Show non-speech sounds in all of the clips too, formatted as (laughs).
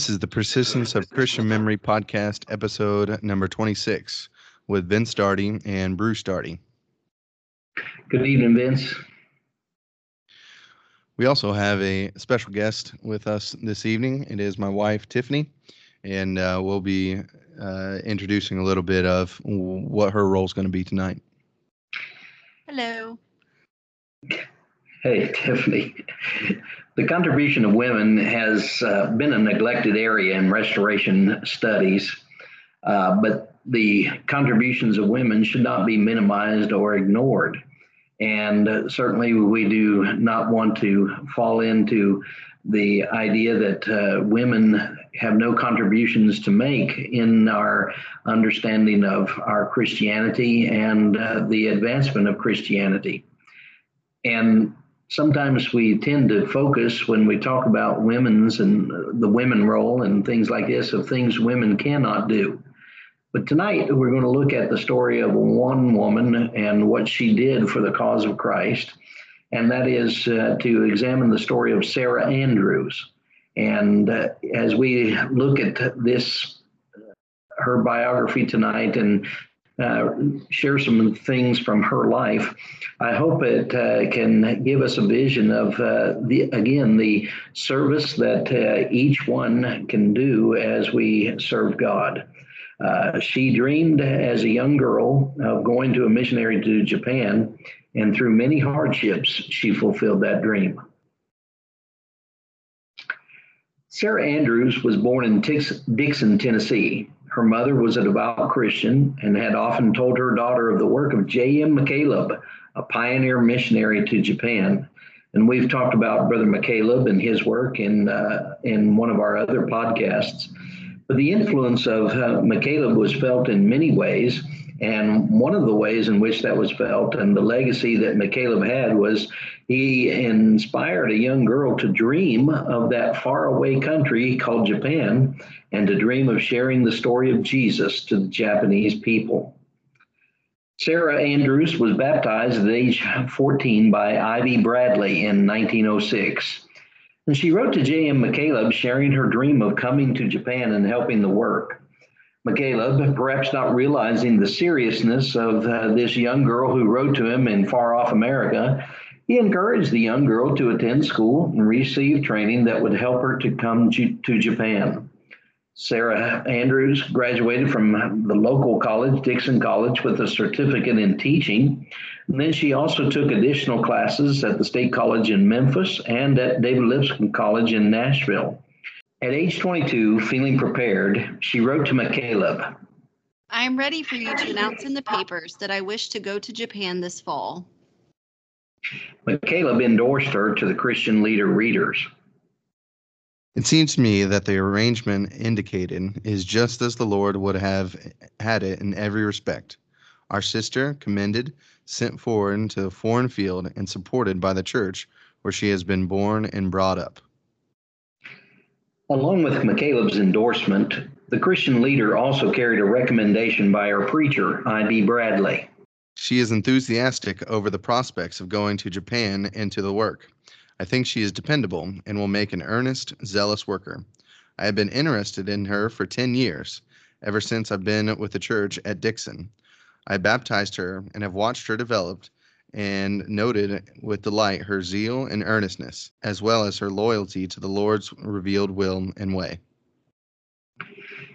This is the Persistence of Christian Memory podcast, episode number 26, with Vince Darty and Bruce Darty. Good evening, Vince. We also have a special guest with us this evening. It is my wife, Tiffany, and uh, we'll be uh, introducing a little bit of what her role is going to be tonight. Hello. Hey, Tiffany. The contribution of women has uh, been a neglected area in restoration studies, uh, but the contributions of women should not be minimized or ignored. And uh, certainly, we do not want to fall into the idea that uh, women have no contributions to make in our understanding of our Christianity and uh, the advancement of Christianity. And sometimes we tend to focus when we talk about women's and the women role and things like this of things women cannot do. But tonight we're going to look at the story of one woman and what she did for the cause of Christ. And that is uh, to examine the story of Sarah Andrews. And uh, as we look at this, uh, her biography tonight and uh, share some things from her life. I hope it uh, can give us a vision of uh, the again the service that uh, each one can do as we serve God. Uh, she dreamed as a young girl of going to a missionary to Japan, and through many hardships, she fulfilled that dream. Sarah Andrews was born in Dickson, Tennessee. Her mother was a devout Christian and had often told her daughter of the work of J.M. McCaleb, a pioneer missionary to Japan. And we've talked about Brother McCaleb and his work in, uh, in one of our other podcasts. But the influence of uh, McCaleb was felt in many ways. And one of the ways in which that was felt and the legacy that McCaleb had was he inspired a young girl to dream of that faraway country called Japan and to dream of sharing the story of Jesus to the Japanese people. Sarah Andrews was baptized at age 14 by I.B. Bradley in 1906. And she wrote to J.M. McCaleb sharing her dream of coming to Japan and helping the work. McCaleb, perhaps not realizing the seriousness of uh, this young girl who wrote to him in far off America, he encouraged the young girl to attend school and receive training that would help her to come to, Japan. Sarah Andrews graduated from the local college, Dickson College, with a certificate in teaching. And then she also took additional classes at the State College in Memphis and at David Lipscomb College in Nashville. At age 22, feeling prepared, she wrote to McCaleb I am ready for you to announce in the papers that I wish to go to Japan this fall. McCaleb endorsed her to the Christian Leader readers. It seems to me that the arrangement indicated is just as the Lord would have had it in every respect. Our sister, commended, sent forward into a foreign field and supported by the church where she has been born and brought up. Along with McCaleb's endorsement, the Christian leader also carried a recommendation by our preacher, I.B. Bradley. She is enthusiastic over the prospects of going to Japan and to the work. I think she is dependable and will make an earnest, zealous worker. I have been interested in her for 10 years, ever since I've been with the church at Dickson. I baptized her and have watched her develop and noted with delight her zeal and earnestness, as well as her loyalty to the Lord's revealed will and way.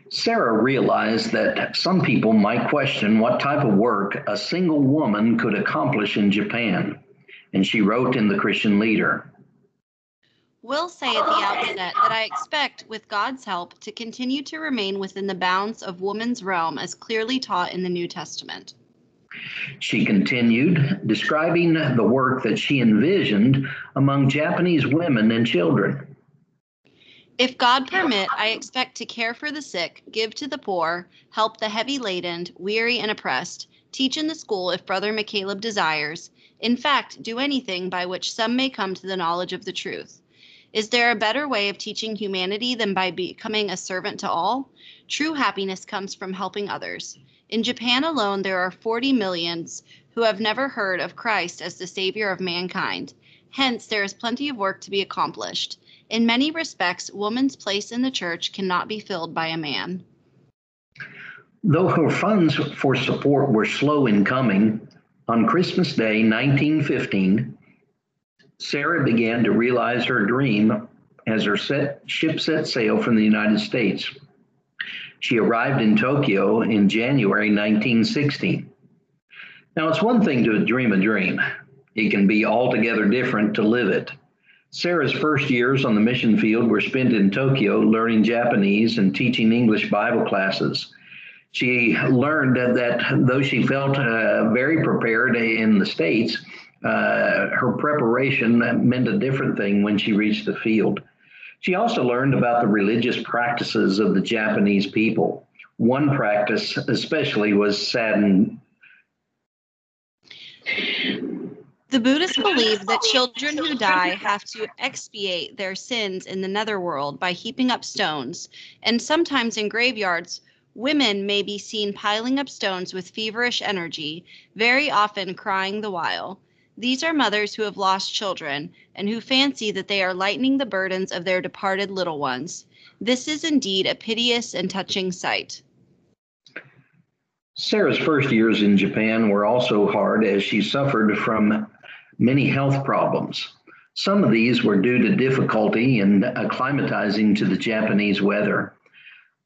Sarah realized that some people might question what type of work a single woman could accomplish in Japan, and she wrote in the Christian Leader will say at the outset that I expect, with God's help, to continue to remain within the bounds of woman's realm as clearly taught in the New Testament. She continued, describing the work that she envisioned among Japanese women and children. If God permit, I expect to care for the sick, give to the poor, help the heavy laden, weary, and oppressed, teach in the school if Brother McCaleb desires, in fact, do anything by which some may come to the knowledge of the truth. Is there a better way of teaching humanity than by becoming a servant to all? True happiness comes from helping others. In Japan alone, there are 40 millions who have never heard of Christ as the Savior of mankind. Hence, there is plenty of work to be accomplished. In many respects, woman's place in the church cannot be filled by a man. Though her funds for support were slow in coming, on Christmas Day 1915, Sarah began to realize her dream as her set, ship set sail from the United States. She arrived in Tokyo in January 1916. Now, it's one thing to dream a dream, it can be altogether different to live it. Sarah's first years on the mission field were spent in Tokyo learning Japanese and teaching English Bible classes. She learned that, that though she felt uh, very prepared in the States, uh, her preparation meant a different thing when she reached the field. She also learned about the religious practices of the Japanese people. One practice, especially, was saddened. The Buddhists believe that children who die have to expiate their sins in the netherworld by heaping up stones, and sometimes in graveyards, women may be seen piling up stones with feverish energy, very often crying the while. These are mothers who have lost children and who fancy that they are lightening the burdens of their departed little ones. This is indeed a piteous and touching sight. Sarah's first years in Japan were also hard as she suffered from many health problems. Some of these were due to difficulty in acclimatizing to the Japanese weather.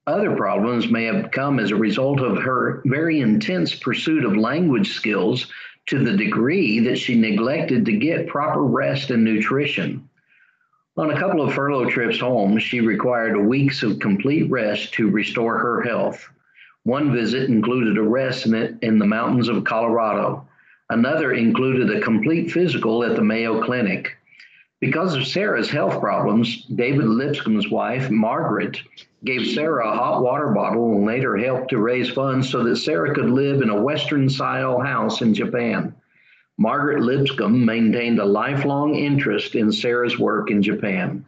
Other problems may have come as a result of her very intense pursuit of language skills to the degree that she neglected to get proper rest and nutrition. On a couple of furlough trips home, she required weeks of complete rest to restore her health. One visit included a rest in, the mountains of Colorado. Another included a complete physical at the Mayo Clinic. Because of Sarah's health problems, David Lipscomb's wife, Margaret, gave Sarah a hot water bottle and later helped to raise funds so that Sarah could live in a Western style house in Japan. Margaret Lipscomb maintained a lifelong interest in Sarah's work in Japan.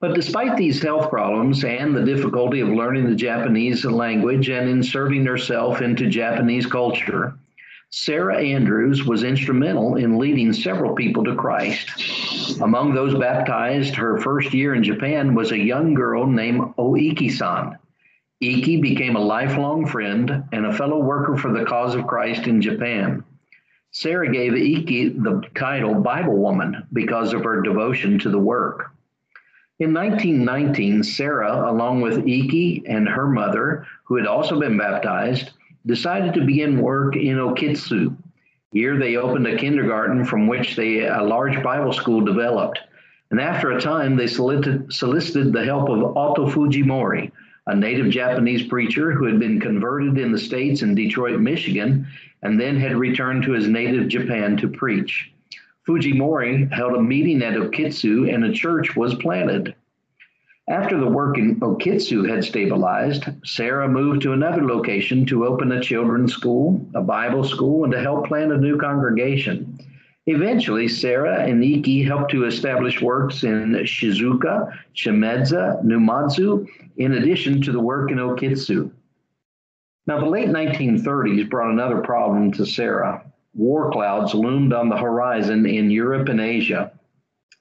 But despite these health problems and the difficulty of learning the Japanese language and inserting herself into Japanese culture, Sarah Andrews was instrumental in leading several people to Christ. Among those baptized her first year in Japan was a young girl named Oiki san. Iki became a lifelong friend and a fellow worker for the cause of Christ in Japan. Sarah gave Iki the title Bible Woman because of her devotion to the work. In 1919, Sarah, along with Iki and her mother, who had also been baptized, decided to begin work in Okitsu. Here they opened a kindergarten from which they, a large Bible school developed. And after a time, they solicited, solicited the help of Otto Fujimori, a native Japanese preacher who had been converted in the States in Detroit, Michigan, and then had returned to his native Japan to preach. Fujimori held a meeting at Okitsu and a church was planted. After the work in Okitsu had stabilized, Sarah moved to another location to open a children's school, a Bible school, and to help plan a new congregation. Eventually, Sarah and Iki helped to establish works in Shizuoka, Shimizu, Numazu, in addition to the work in Okitsu. Now, the late 1930s brought another problem to Sarah. War clouds loomed on the horizon in Europe and Asia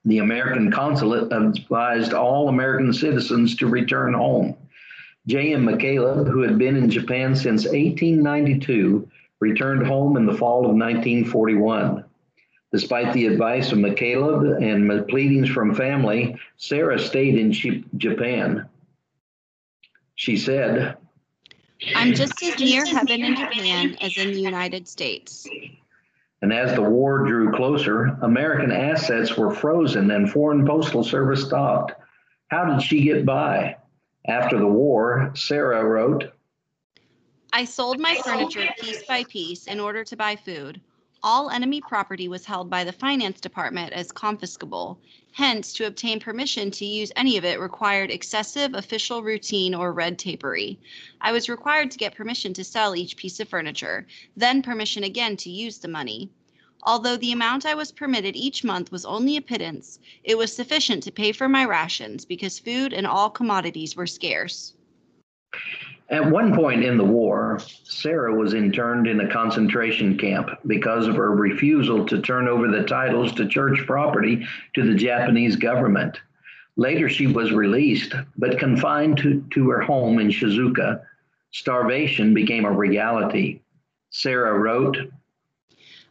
the American consulate advised all American citizens to return home. J.M. McCaleb, who had been in Japan since 1892, returned home in the fall of 1941. Despite the advice of McCaleb and pleadings from family, Sarah stayed in Japan. She said, I'm just as near heaven in Japan as in the United States. And as the war drew closer, American assets were frozen and foreign postal service stopped. How did she get by? After the war, Sarah wrote, I sold my furniture piece by piece in order to buy food. All enemy property was held by the finance department as confiscable. Hence, to obtain permission to use any of it required excessive official routine or red tapery. I was required to get permission to sell each piece of furniture, then permission again to use the money. Although the amount I was permitted each month was only a pittance, it was sufficient to pay for my rations because food and all commodities were scarce. At one point in the war, Sarah was interned in a concentration camp because of her refusal to turn over the titles to church property to the Japanese government. Later, she was released, but confined to, to her home in Shizuoka. Starvation became a reality. Sarah wrote,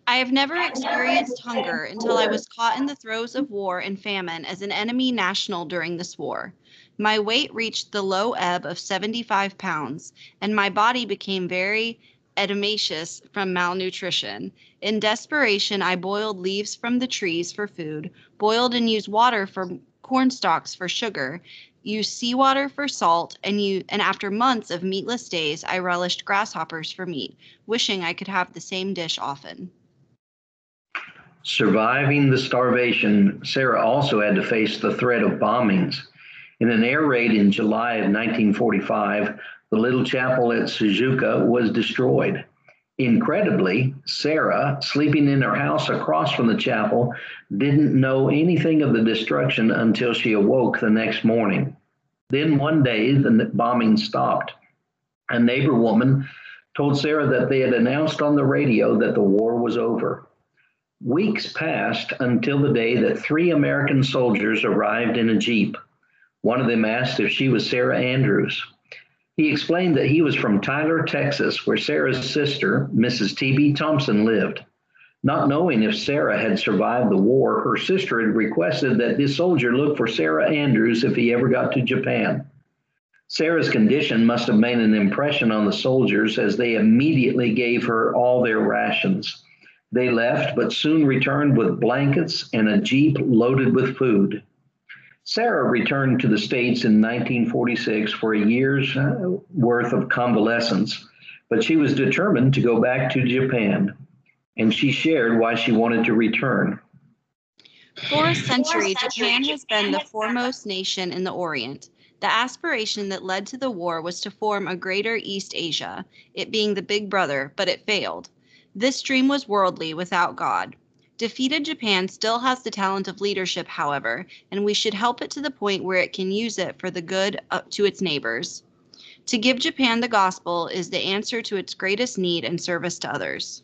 I have never experienced hunger until I was caught in the throes of war and famine as an enemy national during this war. My weight reached the low ebb of 75 pounds, and my body became very edematous from malnutrition. In desperation, I boiled leaves from the trees for food, boiled and used water for corn stalks for sugar, used seawater for salt, and you and after months of meatless days, I relished grasshoppers for meat, wishing I could have the same dish often. Surviving the starvation, Sarah also had to face the threat of bombings. In an air raid in July of 1945, the little chapel at Shizuoka was destroyed. Incredibly, Sarah, sleeping in her house across from the chapel, didn't know anything of the destruction until she awoke the next morning. Then one day, the bombing stopped. A neighbor woman told Sarah that they had announced on the radio that the war was over. Weeks passed until the day that three American soldiers arrived in a Jeep. One of them asked if she was Sarah Andrews. He explained that he was from Tyler, Texas, where Sarah's sister, Mrs. T.B. Thompson, lived. Not knowing if Sarah had survived the war, her sister had requested that this soldier look for Sarah Andrews if he ever got to Japan. Sarah's condition must have made an impression on the soldiers as they immediately gave her all their rations. They left, but soon returned with blankets and a jeep loaded with food. Sarah returned to the States in 1946 for a year's uh, worth of convalescence, but she was determined to go back to Japan, and she shared why she wanted to return. For a century, Japan has been the foremost nation in the Orient. The aspiration that led to the war was to form a greater East Asia, it being the big brother, but it failed. This dream was worldly without God. Defeated Japan still has the talent of leadership, however, and we should help it to the point where it can use it for the good up to its neighbors. To give Japan the gospel is the answer to its greatest need and service to others.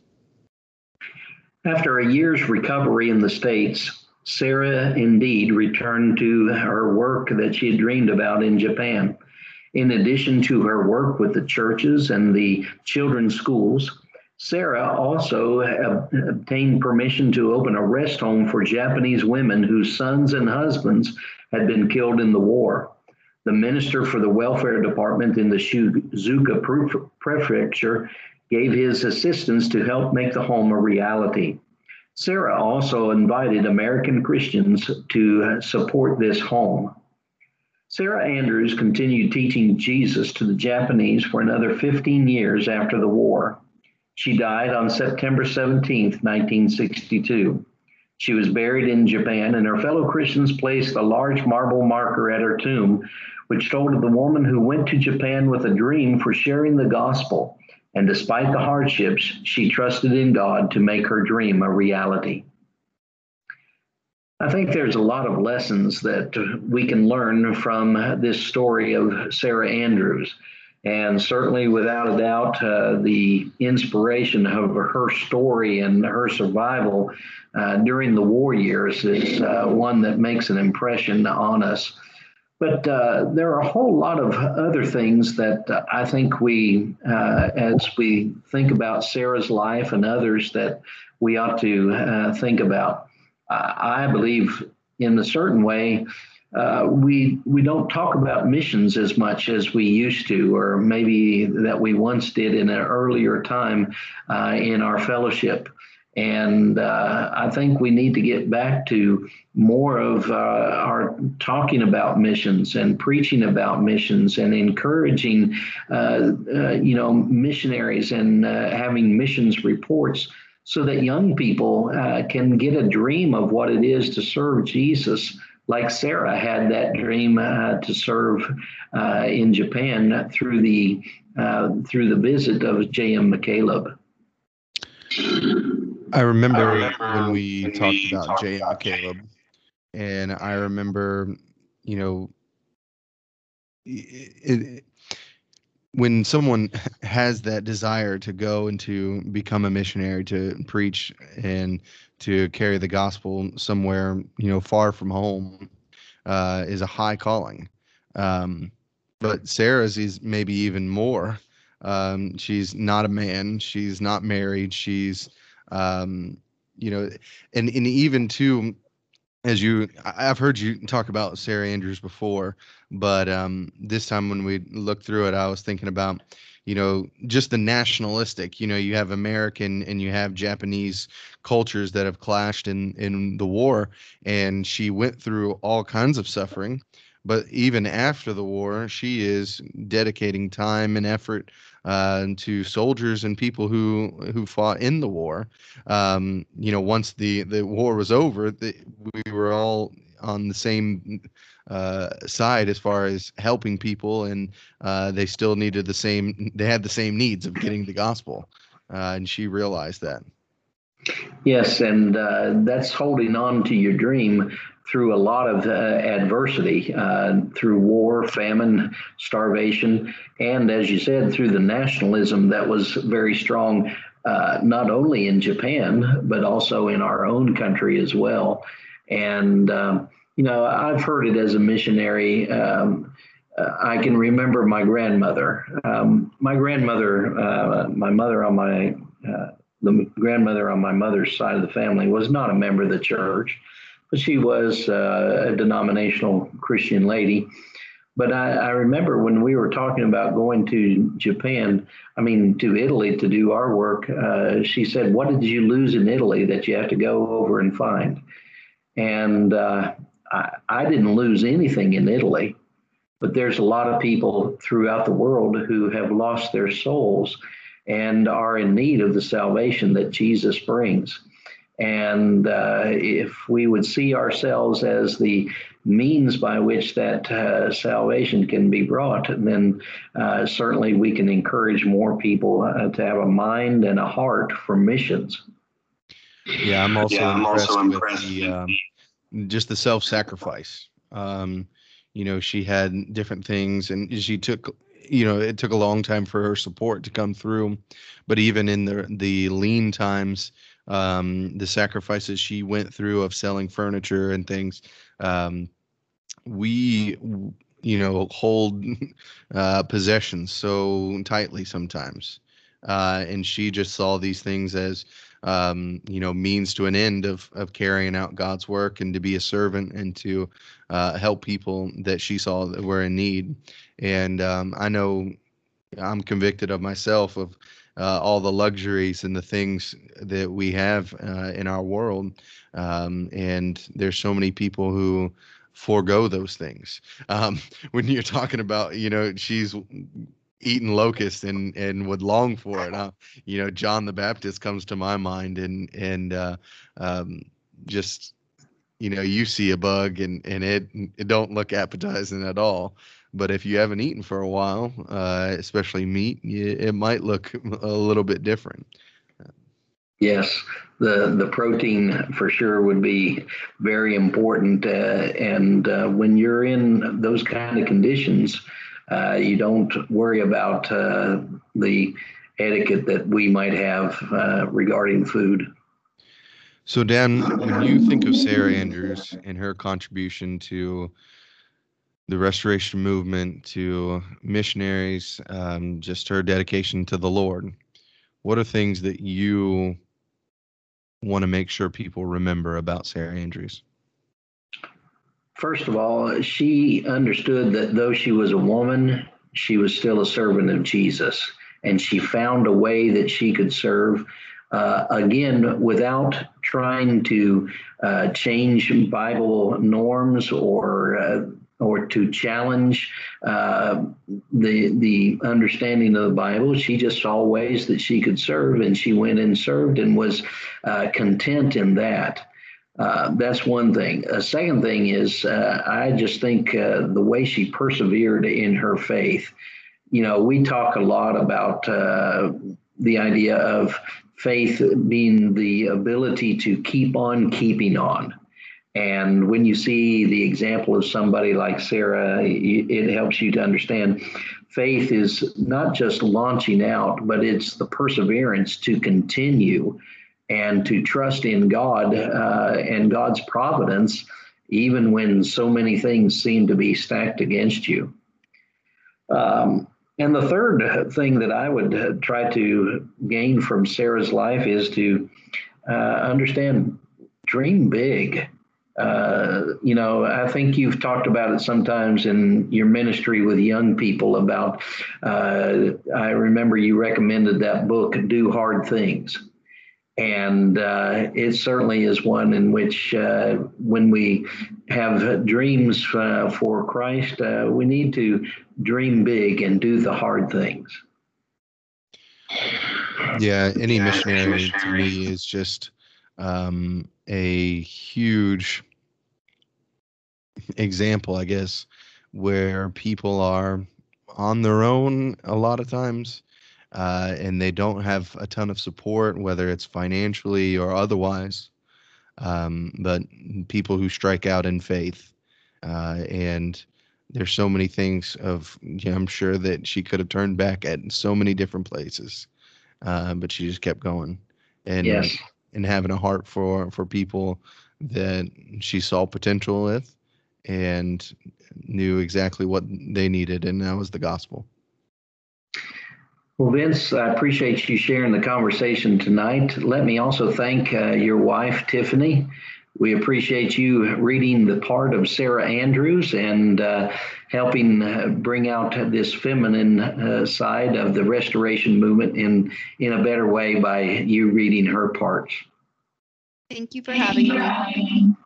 After a year's recovery in the States, Sarah indeed returned to her work that she had dreamed about in Japan. In addition to her work with the churches and the children's schools, Sarah also obtained permission to open a rest home for Japanese women whose sons and husbands had been killed in the war. The minister for the welfare department in the Shizuoka prefecture gave his assistance to help make the home a reality. Sarah also invited American Christians to support this home. Sarah Andrews continued teaching Jesus to the Japanese for another 15 years after the war. She died on September 17, 1962. She was buried in Japan, and her fellow Christians placed a large marble marker at her tomb, which told of the woman who went to Japan with a dream for sharing the gospel. And despite the hardships, she trusted in God to make her dream a reality. I think there's a lot of lessons that we can learn from this story of Sarah Andrews. And certainly, without a doubt, uh, the inspiration of her story and her survival uh, during the war years is uh, one that makes an impression on us. But uh, there are a whole lot of other things that uh, I think we, uh, as we think about Sarah's life and others, that we ought to think about. I believe, in a certain way, uh, we we don't talk about missions as much as we used to, or maybe that we once did in an earlier time uh, in our fellowship. And uh, I think we need to get back to more of uh, our talking about missions and preaching about missions and encouraging, uh, you know, missionaries and having missions reports so that young people can get a dream of what it is to serve Jesus like Sarah had that dream uh, to serve uh, in Japan through the uh, through the visit of J.M. McCaleb. I remember, I remember when we when talked we about talked J.M. McCaleb, and I remember, you know, it, it, when someone (laughs) has that desire to go and to become a missionary to preach and to carry the gospel somewhere you know far from home uh, is a high calling. Um, but sarah's is maybe even more. Um, she's not a man. She's not married. She's um, you know and and even too as you i've heard you talk about sarah andrews before but um, this time when we looked through it i was thinking about you know just the nationalistic you know you have american and you have japanese cultures that have clashed in in the war and she went through all kinds of suffering but even after the war she is dedicating time and effort uh, to soldiers and people who who fought in the war. Um, you know, once the the war was over, the, we were all on the same uh, side as far as helping people, and uh, they still needed the same. (laughs) They had the same needs of getting the gospel, uh, and she realized that. Yes, and uh, that's holding on to your dream through a lot of uh, adversity, uh, through war, famine, starvation, and as you said, through the nationalism that was very strong, uh, not only in Japan, but also in our own country as well. And, um, you know, I've heard it as a missionary. Um, uh, I can remember my grandmother. Um, my grandmother, uh, my mother on my uh, the grandmother on my mother's side of the family was not a member of the church but she was uh, a denominational Christian lady. But I, I, remember when we were talking about going to Japan, I mean, to Italy to do our work, uh, she said, What did you lose in Italy that you have to go over and find? And uh, I, I didn't lose anything in Italy, but there's a lot of people throughout the world who have lost their souls and are in need of the salvation that Jesus brings. And uh, if we would see ourselves as the means by which that uh, salvation can be brought, then uh, certainly we can encourage more people uh, to have a mind and a heart for missions. Yeah, I'm also, yeah, I'm impressed, also impressed, with the, um, just the self-sacrifice. Um, you know, she had different things, and she took you know it took a long time for her support to come through but even in the the lean times um, the sacrifices she went through of selling furniture and things. Um, we, you know, hold (laughs) uh, possessions so tightly sometimes. Uh, and she just saw these things as, um, you know, means to an end of of carrying out God's work and to be a servant and to uh, help people that she saw that were in need. And um, I know I'm convicted of myself of uh, all the luxuries and the things that we have uh, in our world. Um, and there's so many people who forego those things. (laughs) Um, when you're talking about, you know, she's eaten locust and and would long for it. Uh, (laughs) you know, John the Baptist comes to my mind, and and uh, um, just you know, you see a bug and and it it don't look appetizing at all. But if you haven't eaten for a while, uh, especially meat, it might look a little bit different. Yes, the the protein for sure would be very important, uh, and uh, when you're in those kind of conditions, uh, you don't worry about uh, the etiquette that we might have uh, regarding food. So, Dan, when you think of Sarah Andrews and her contribution to the restoration movement to missionaries, um, just her dedication to the Lord. What are things that you want to make sure people remember about Sarah Andrews? First of all, she understood that though she was a woman, she was still a servant of Jesus. And she found a way that she could serve, uh, again, without trying to uh, change Bible norms or uh, or to challenge uh, the the understanding of the Bible. She just saw ways that she could serve, and she went and served and was uh, content in that. Uh, that's one thing. A second thing is, uh, I just think uh, the way she persevered in her faith. You know, we talk a lot about uh, the idea of faith being the ability to keep on keeping on And when you see the example of somebody like Sarah, it helps you to understand faith is not just launching out, but it's the perseverance to continue and to trust in God uh, and God's providence, even when so many things seem to be stacked against you. Um, and the third thing that I would try to gain from Sarah's life is to uh, understand dream big. Uh, you know, I think you've talked about it sometimes in your ministry with young people about, uh, I remember you recommended that book, Do Hard Things. And uh, it certainly is one in which, uh, when we have dreams uh, for Christ, uh, we need to dream big and do the hard things. Yeah, any missionary to me is just um, a huge example, I guess, where people are on their own a lot of times uh, and they don't have a ton of support, whether it's financially or otherwise. Um, but people who strike out in faith, uh, and there's so many things of I'm sure that she could have turned back at so many different places, uh, but she just kept going. And yes and having a heart for for people that she saw potential with and knew exactly what they needed and that was the gospel well vince i appreciate you sharing the conversation tonight let me also thank uh, your wife tiffany we appreciate you reading the part of Sarah Andrews and uh, helping uh, bring out this feminine uh, side of the restoration movement in, in a better way by you reading her parts. Thank you for having me.